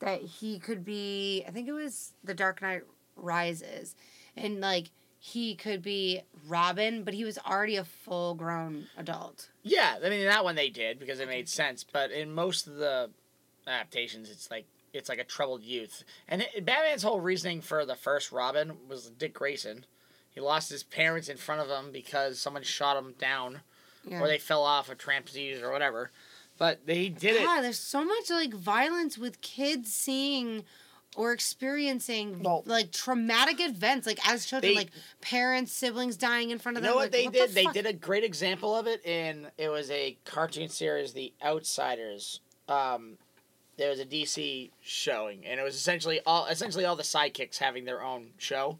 that he could be I think it was The Dark Knight Rises and like he could be Robin but he was already a full-grown adult. Yeah, I mean that one they did because it made sense. But in most of the adaptations, it's like it's like a troubled youth. And it, Batman's whole reasoning for the first Robin was Dick Grayson. He lost his parents in front of him because someone shot him down, Yeah. or they fell off a trapeze or whatever. But they did it. God, there's so much like violence with kids seeing or experiencing Well- like traumatic events, like as children, They- like parents, siblings dying in front of them. You know what like, they the did? they fuck? did a great example of it in it was a cartoon series, The Outsiders. Um, there was a DC showing, and it was essentially all essentially all the sidekicks having their own show,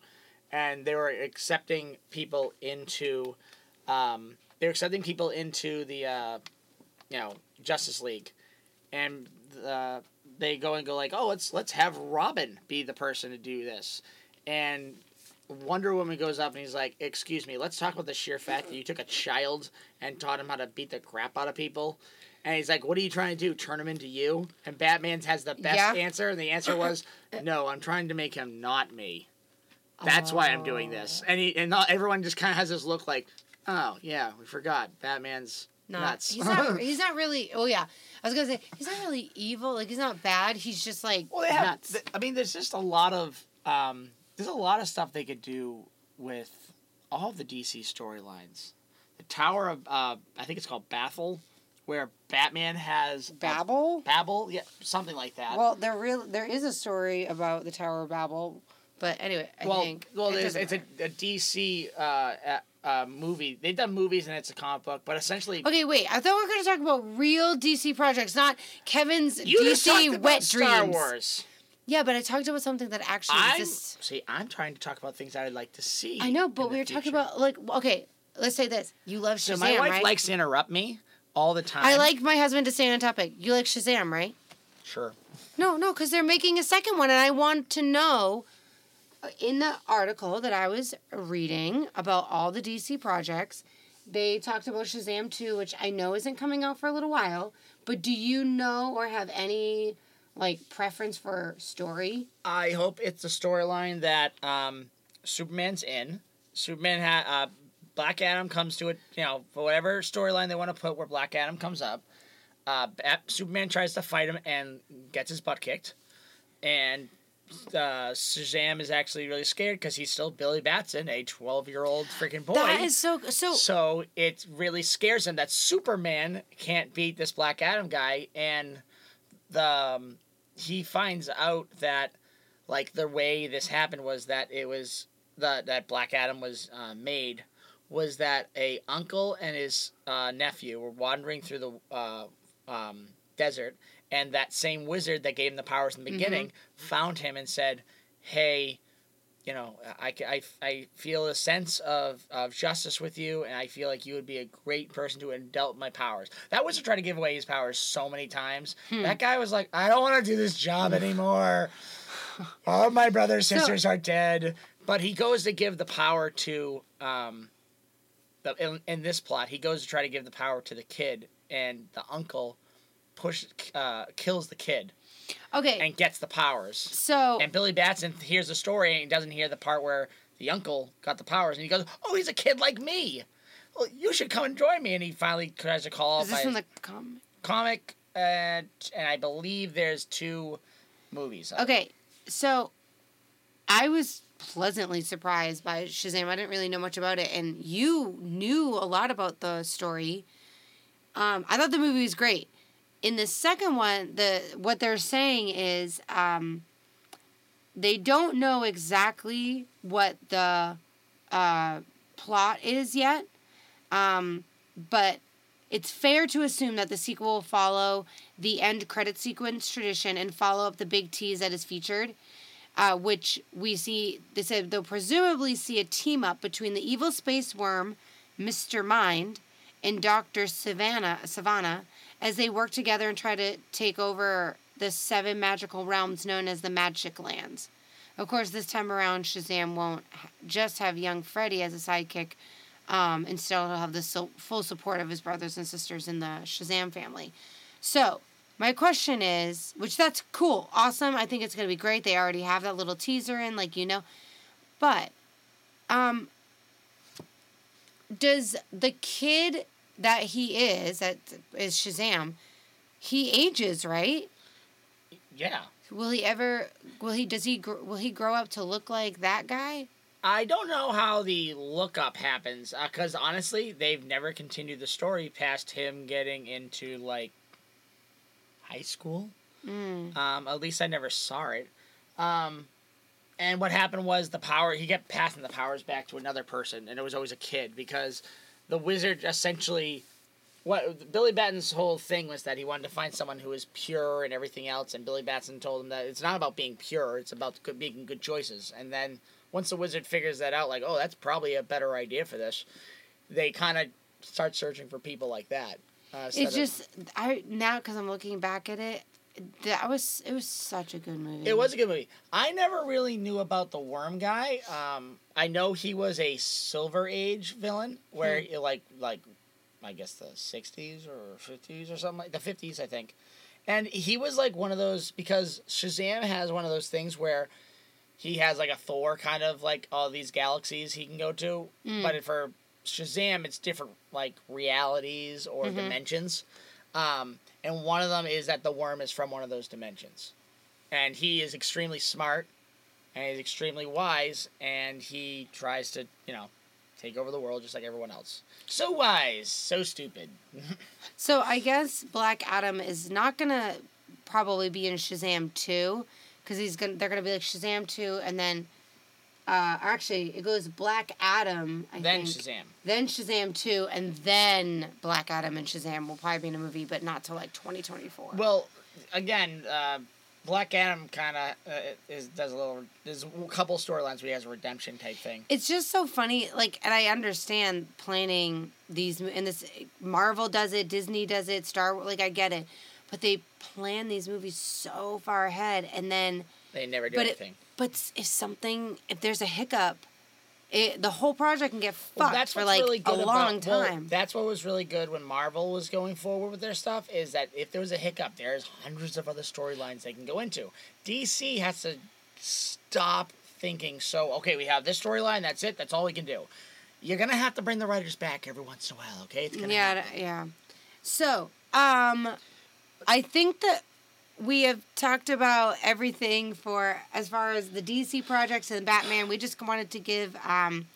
and they were accepting people into, um, they were accepting people into the, uh, you know, Justice League, and uh, they go and go like, oh, let's let's have Robin be the person to do this, and Wonder Woman goes up and he's like, "Excuse me, let's talk about the sheer fact that you took a child and taught him how to beat the crap out of people." And he's like, "What are you trying to do? Turn him into you?" And Batman has the best Yeah. answer, and the answer was, (coughs) "No, I'm trying to make him not me. That's why I'm doing this." And he and not, everyone just kind of has this look like, "Oh yeah, we forgot Batman's not, nuts." He's not. (laughs) He's not really. Oh yeah, I was gonna say he's not really evil. Like he's not bad. He's just like Well, they have. nuts. th- I mean, there's just a lot of um, there's a lot of stuff they could do with all the DC storylines. The Tower of uh, I think it's called Baffle, where Batman has a- Babel. Babel, yeah, something like that. Well, there real there is a story about the Tower of Babel, but anyway, I well, think well, it there's, it's a, a DC uh, uh, movie. They've done movies and it's a comic book, but essentially, Okay, wait. I thought we were going to talk about real DC projects, not Kevin's you DC wet Star dreams. Wars. Yeah, but I talked about something that actually I'm exists. see. I'm trying to talk about things I'd like to see. I know, but we were talking about like okay, let's say this: you love So Shazam, my wife right? likes to interrupt me all the time. I like my husband to stay on topic. You like Shazam, right? Sure. No, no, because they're making a second one, and I want to know. In the article that I was reading about all the DC projects, they talked about Shazam 2, which I know isn't coming out for a little while. But do you know or have any like preference for story? I hope it's a storyline that um, Superman's in. Superman ha- uh, Black Adam comes to it, you know, for whatever storyline they want to put where Black Adam comes up. Uh, Superman tries to fight him and gets his butt kicked, and uh, Shazam is actually really scared because he's still Billy Batson, a twelve-year-old freaking boy. That is so so. So it really scares him that Superman can't beat this Black Adam guy, and the um, he finds out that like the way this happened was that it was the that Black Adam was uh, made was that a uncle and his uh, nephew were wandering through the uh, um, desert, and that same wizard that gave him the powers in the beginning found him and said, "Hey." you know, I, I, I feel a sense of, of justice with you, and I feel like you would be a great person to indulge my powers. That wizard tried to give away his powers so many times. That guy was like, I don't want to do this job anymore. (sighs) All my brothers So- sisters are dead. But he goes to give the power to, um, the, in, in this plot, he goes to try to give the power to the kid, and the uncle push uh, kills the kid okay, and gets the powers. so And Billy Batson hears the story and doesn't hear the part where the uncle got the powers, and he goes, "Oh, he's a kid like me. Well, you should come and join me." And he finally tries to call is this in the comic? comic, and and I believe there's two movies. it. Okay, so I was pleasantly surprised by Shazam. I didn't really know much about it, and you knew a lot about the story. Um, I thought the movie was great. In the second one, the what they're saying is um, they don't know exactly what the uh, plot is yet, um, but it's fair to assume that the sequel will follow the end credit sequence tradition and follow up the big tease that is featured, uh, which we see. They said they'll presumably see a team up between the evil space worm, Mister Mind, and Doctor Sivana Sivana as they work together and try to take over the seven magical realms known as the Magic Lands. Of course, this time around, Shazam won't just have young Freddy as a sidekick. Um, instead, he'll have the so- full support of his brothers and sisters in the Shazam family. So, my question is, which that's cool, awesome. I think it's gonna be great. They already have that little teaser in, like you know, but um, does the kid that he is that is Shazam, he ages right? Yeah, Will he ever? Will he? Does he? gr- Will he grow up to look like that guy? I don't know how the lookup happens because honestly, they've never continued the story past him getting into like high school. Mm. Um, at least I never saw it. Um, and what happened was the power he kept passing the powers back to another person, and it was always a kid because the wizard essentially. What Billy Batson's whole thing was that he wanted to find someone who was pure and everything else, and Billy Batson told him that it's not about being pure; it's about good, making good choices. And then once the wizard figures that out, like, oh, that's probably a better idea for this, they kind of start searching for people like that. Uh, It's of- just I now because I'm looking back at it. That was it was such a good movie. It was a good movie. I never really knew about the worm guy. Um, I know he was a Silver Age villain, where Hmm. like like I guess the sixties or fifties or something like the fifties, I think. And he was like one of those because Shazam has one of those things where he has like a Thor kind of like all these galaxies he can go to, Mm. but for Shazam, it's different like realities or Mhm. dimensions. Um, and one of them is that the worm is from one of those dimensions. And he is extremely smart and he's extremely wise and he tries to, you know, take over the world just like everyone else. So wise, so stupid. (laughs) So I guess Black Adam is not gonna probably be in Shazam two, because he's gonna they're gonna be like Shazam two, and then, uh, actually it goes Black Adam. I then think. Shazam. Then Shazam two, and then Black Adam and Shazam will probably be in a movie, but not till like twenty twenty four. Well, again, uh, Black Adam kind of uh, is does a little. There's a couple storylines where he has a redemption type thing. It's just so funny, like, and I understand planning these, and this Marvel does it, Disney does it, Star like, I get it, but they plan these movies so far ahead, and then, They never do but anything. it, but if something, if there's a hiccup, it the whole project can get Well, fucked that's for like really a long about, well, time. that's what was really good when Marvel was going forward with their stuff is that if there was a hiccup, there's hundreds of other storylines they can go into. DC has to stop thinking so. Okay, we have this storyline. That's it. That's all we can do. You're gonna have to bring the writers back every once in a while. Okay, it's gonna yeah, happen. yeah. So, um, I think that we have talked about everything for as far as the DC projects and Batman. We just wanted to give um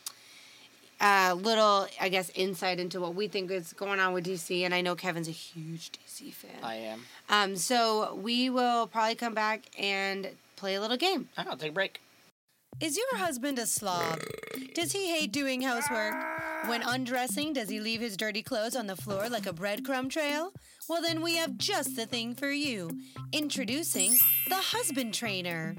a little, I guess, insight into what we think is going on with DC. And I know Kevin's a huge DC fan. I am. Um, so we will probably come back and play a little game. I'll take a break. Is your husband a slob? Does he hate doing housework? When undressing, does he leave his dirty clothes on the floor like a breadcrumb trail? Well, then we have just the thing for you. Introducing the Husband Trainer.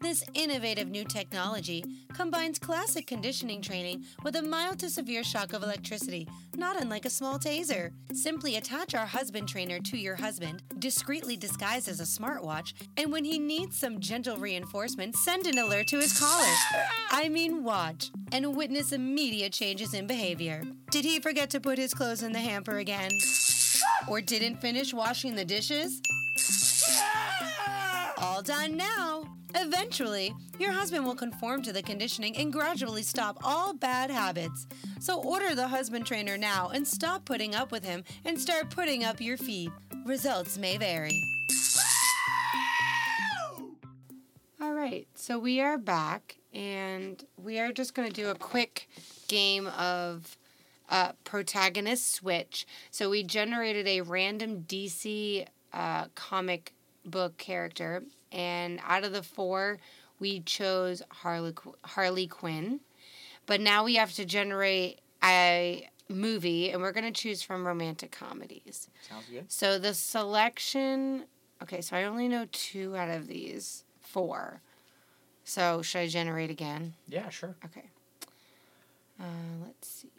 This innovative new technology combines classic conditioning training with a mild to severe shock of electricity, not unlike a small taser. Simply attach our husband trainer to your husband, discreetly disguised as a smartwatch, and when he needs some gentle reinforcement, send an alert to his collar. I mean, watch and witness immediate changes in behavior. Did he forget to put his clothes in the hamper again? Or didn't finish washing the dishes? All done now. Eventually, your husband will conform to the conditioning and gradually stop all bad habits. So order the husband trainer now and stop putting up with him and start putting up your feet. Results may vary. All right, so we are back, and we are just going to do a quick game of uh, protagonist switch. So we generated a random DC uh, comic book character, and out of the four, we chose Harley Qu- Harley Quinn. But now we have to generate a movie, and we're going to choose from romantic comedies. Sounds good. So the selection. Okay, so I only know two out of these four. So should I generate again? Yeah, sure. Okay. Uh, let's see.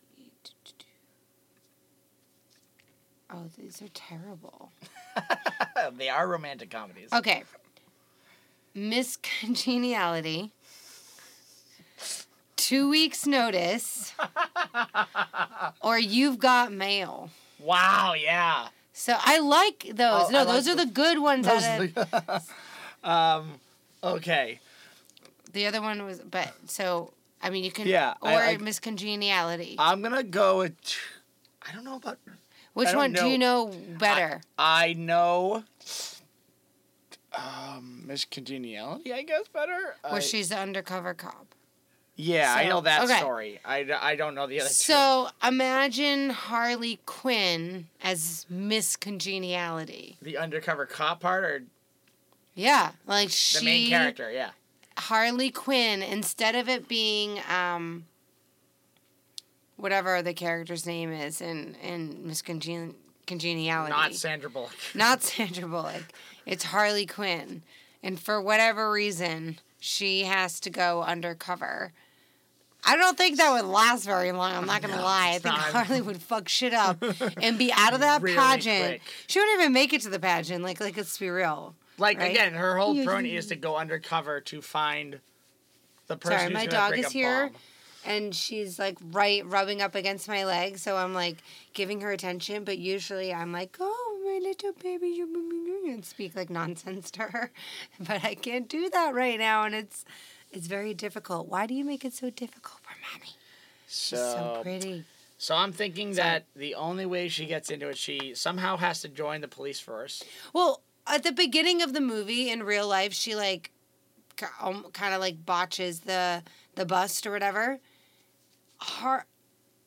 Oh, these are terrible. (laughs) they are romantic comedies. Okay. Miss Congeniality. Two weeks notice. (laughs) or you've got mail. Wow. Yeah. So I like those. Oh, no, I like those are the good ones. of- (laughs) um. Okay. The other one was, but so I mean, you can Yeah, or I- I- Miss Congeniality. I'm gonna go with. I don't know about. Which I one do you know better? I know. Um, Miss Congeniality, I guess better. Where I- she's the undercover cop. Yeah, I know that okay. story. I don't know the other two. So imagine Harley Quinn as Miss Congeniality. The undercover cop part or Yeah, like the she The main character? Yeah. Harley Quinn instead of it being um whatever the character's name is in in Miss Congen- Congeniality. Not Sandra Bullock. (laughs) not Sandra Bullock. It's Harley Quinn. And for whatever reason, she has to go undercover. I don't think that would last very long. I'm not gonna No, lie. I think not. Harley would fuck shit up (laughs) and be out of that Really pageant. quick. She wouldn't even make it to the pageant. Like, like let's be real. Like Right? again, her whole Yeah, is to go undercover to find the person Sorry, who's my dog bring is here. bomb. And she's like right rubbing up against my leg, so I'm like giving her attention. But usually I'm like, "Oh, my little baby," you and speak like nonsense to her. (laughs) But I can't do that right now, and it's it's very difficult. Why do you make it so difficult for mommy? So, She's so pretty. so I'm thinking that the only way she gets into it, she somehow has to join the police force. Well, at the beginning of the movie, in real life, she like um, kind of like botches the the bust or whatever. Har-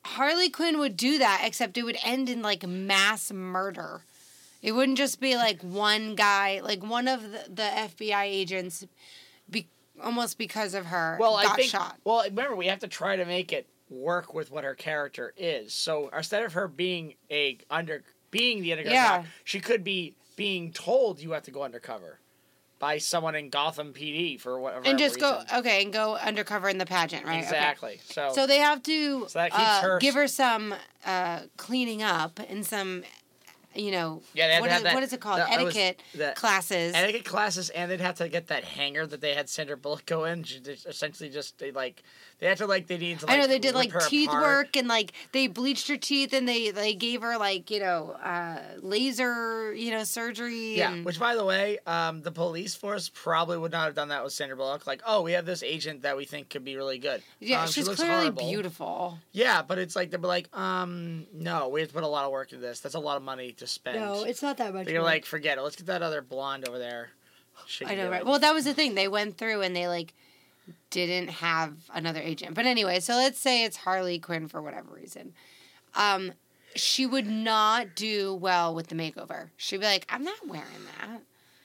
Harley Quinn would do that, except it would end in like mass murder. It wouldn't just be like one guy, like one of the, the FBI agents, be, almost because of her, Well, got I think. shot. Well, remember we have to try to make it work with what her character is. So instead of her being a under being the undercover, Yeah. she could be being told you have to go undercover. By someone in Gotham PD for whatever. and just reason. go okay and go undercover in the pageant, right? Okay. Exactly. So, So they have to So uh, her- give her some uh, cleaning up and some, you know, Yeah, what is- that- what is it called? that- Etiquette that- classes. etiquette classes, and they'd have to get that hanger that they had Sandra Bullock go in. She essentially, just they like they had to like they need to. Like, I know they did like teeth apart. work and like they bleached her teeth and they they gave her like you know uh, laser you know surgery. Yeah, and, which by the way, um, the police force probably would not have done that with Sandra Bullock. Like, oh, we have this agent that we think could be really good. yeah, Um, she she's looks clearly horrible. beautiful. Yeah, but it's like they're like, um, no, we have to put a lot of work into this. That's a lot of money to spend. No, it's not that much. They're like, forget it. Let's get that other blonde over there. She I know, right? it. Well, that was the thing. They went through and they like didn't have another agent. But anyway, so let's say it's Harley Quinn for whatever reason. Um, she would not do well with the makeover. She'd be like, "I'm not wearing that."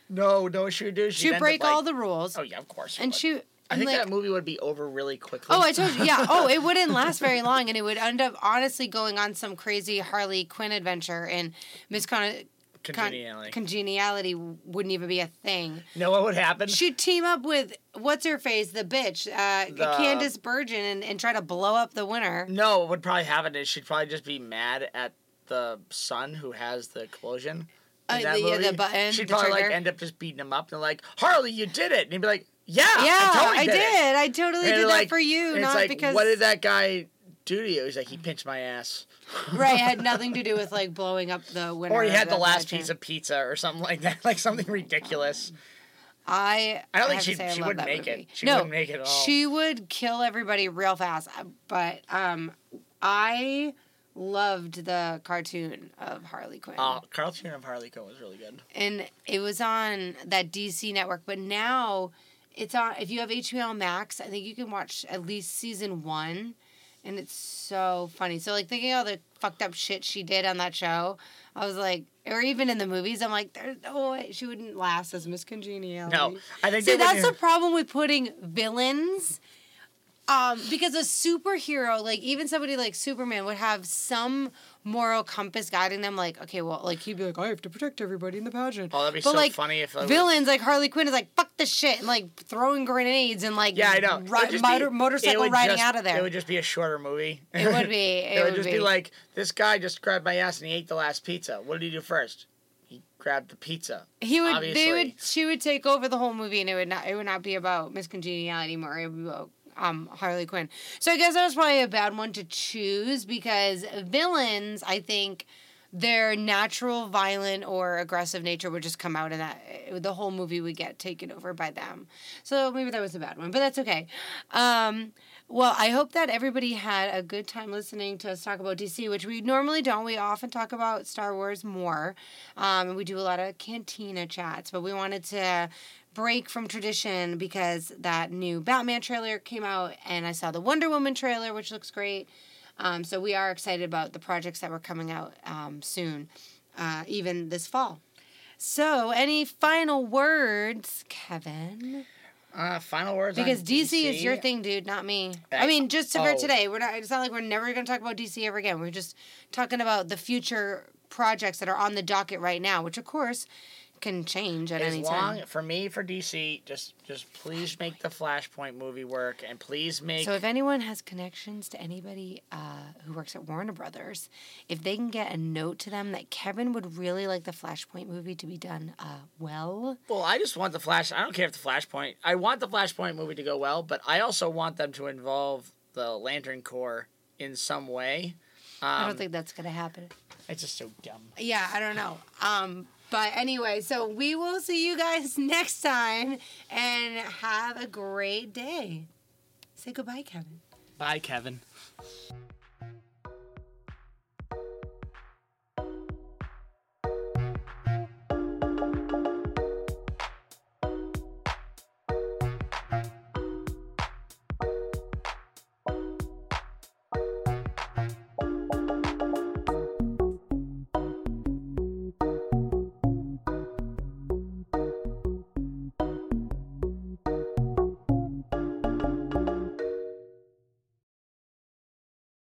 no, no, she would do. She'd break all the rules, Oh yeah, of course. she and would. she. I think like, that movie would be over really quickly. Oh, I told you. Yeah. Oh, it (laughs) wouldn't last very long, and it would end up honestly going on some crazy Harley Quinn adventure, and Miss Con- Con- Congeniality. congeniality wouldn't even be a thing. you know what would happen? She'd team up with what's her face, the bitch, uh, The- Candice Bergen, and, and try to blow up the winner. No, what would probably happen is she'd probably just be mad at the son who has the explosion. in Uh, that the- yeah, the button, She'd the probably like end up just beating him up. And like, Harley, you did it. And he'd be like, Yeah, Yeah, I, totally I did. did. I totally And did that for you, not it's like, because what did that guy do to you? He's like, he pinched my ass. right it had (laughs) nothing to do with like blowing up the winner. Or he had the last piece of pizza or something like that, (laughs) like something ridiculous. I I don't think she'd- she wouldn't that make it. She no, wouldn't make it at all. She would kill everybody real fast. uh, But um, I loved the cartoon of Harley Quinn. Uh, cartoon of Harley Quinn was really good. and it was on that DC network. But now it's on. If you have HBO Max, I think you can watch at least season one, and it's so funny. So like thinking all the fucked up shit she did on that show, I was like, or even in the movies, I'm like, there's no way she wouldn't last as Miss Congeniality. No, I think See, that's the problem with putting villains. Um, because a superhero, like even somebody like Superman, would have some moral compass guiding them. Like, okay, well, like he'd be like, I have to protect everybody in the pageant. Oh, that'd be But, so like, funny if like, Villains like Harley Quinn is like fuck the shit and like throwing grenades and like Yeah, I know. Ri- just be- motorcycle riding just- out of there. It would just be a shorter movie. It would be. (laughs) It, It, would would just be. like this guy just grabbed my ass and he ate the last pizza. What did he do first? He grabbed the pizza. he would. obviously. They would. She would take over the whole movie, and it would not. It would not be about Miss Congeniality more. It would be about um Harley Quinn. So I guess that was probably a bad one to choose because villains, I think. Their natural violent or aggressive nature would just come out, and that the whole movie would get taken over by them. So maybe that was a bad one, but that's okay. Um, well, I hope that everybody had a good time listening to us talk about DC, which we normally don't. We often talk about Star Wars more, um, and we do a lot of cantina chats. But we wanted to break from tradition because that new Batman trailer came out, and I saw the Wonder Woman trailer, which looks great. Um, so we are excited about the projects that were coming out um, soon, uh, even this fall. So, any final words, Kevin? Uh, final words. on Because DC, is your thing, dude, not me. I Ex- mean, just for oh. today, we're not. It's not like we're never going to talk about DC ever again. We're just talking about the future projects that are on the docket right now, which of course can change at As any long time. for me for DC, just just please make the Flashpoint movie work, and please make So if anyone has connections to anybody uh, who works at Warner Brothers, if they can get a note to them that Kevin would really like the Flashpoint movie to be done uh, well, Well, I just want the Flash. I don't care if the Flashpoint. I want the Flashpoint movie to go well, but I also want them to involve the Lantern Corps in some way. Um, I don't think that's going to happen. it's just so dumb. Yeah, I don't know. Um, but anyway, so we will see you guys (laughs) next time and have a great day. Say goodbye, Kevin. Bye, Kevin.